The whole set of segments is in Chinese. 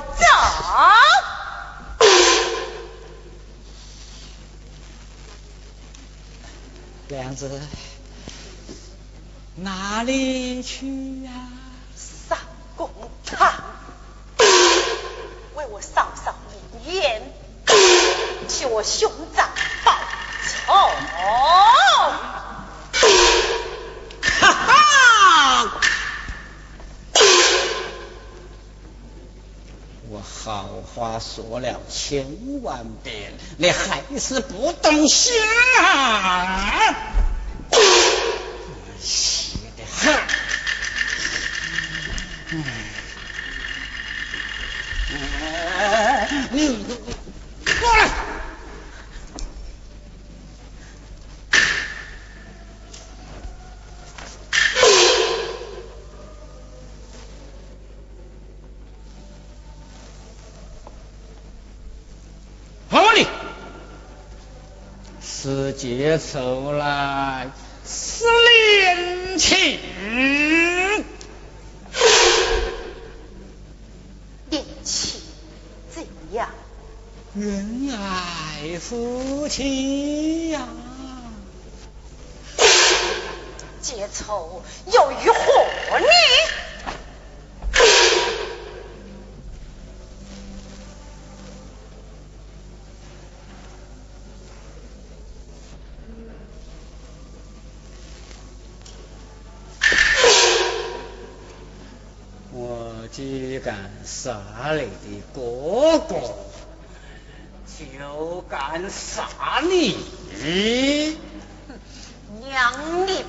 走。娘子，哪里去呀、上公堂，为我扫扫灵烟，替我兄说了千万遍，你还是不动心啊！写的哈，嗯，你、嗯。是结仇来是恋情，恋情怎样？恩爱夫妻呀，结仇又于何呢？既敢杀你的哥哥，就敢杀你。娘你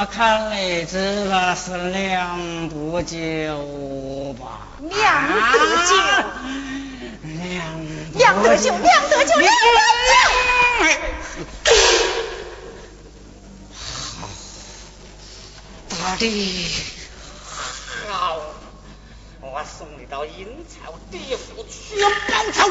我看你这个是两不救吧？两不救啊两不两得救，两得救，两得救！大弟，好，我送你到阴曹地府去报仇。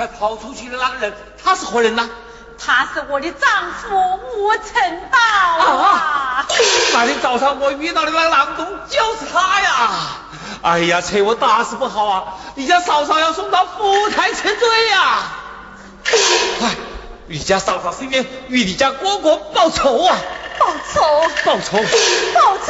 才跑出去的那个人，他是何人呢？他是我的丈夫吴成道啊！那天早上我遇到的那个郎中就是他呀！哎呀，趁我大事不好啊！你家嫂嫂要送到府台前罪呀！哎，你家嫂嫂是因为与你家哥哥报仇啊！报仇！报仇！报仇！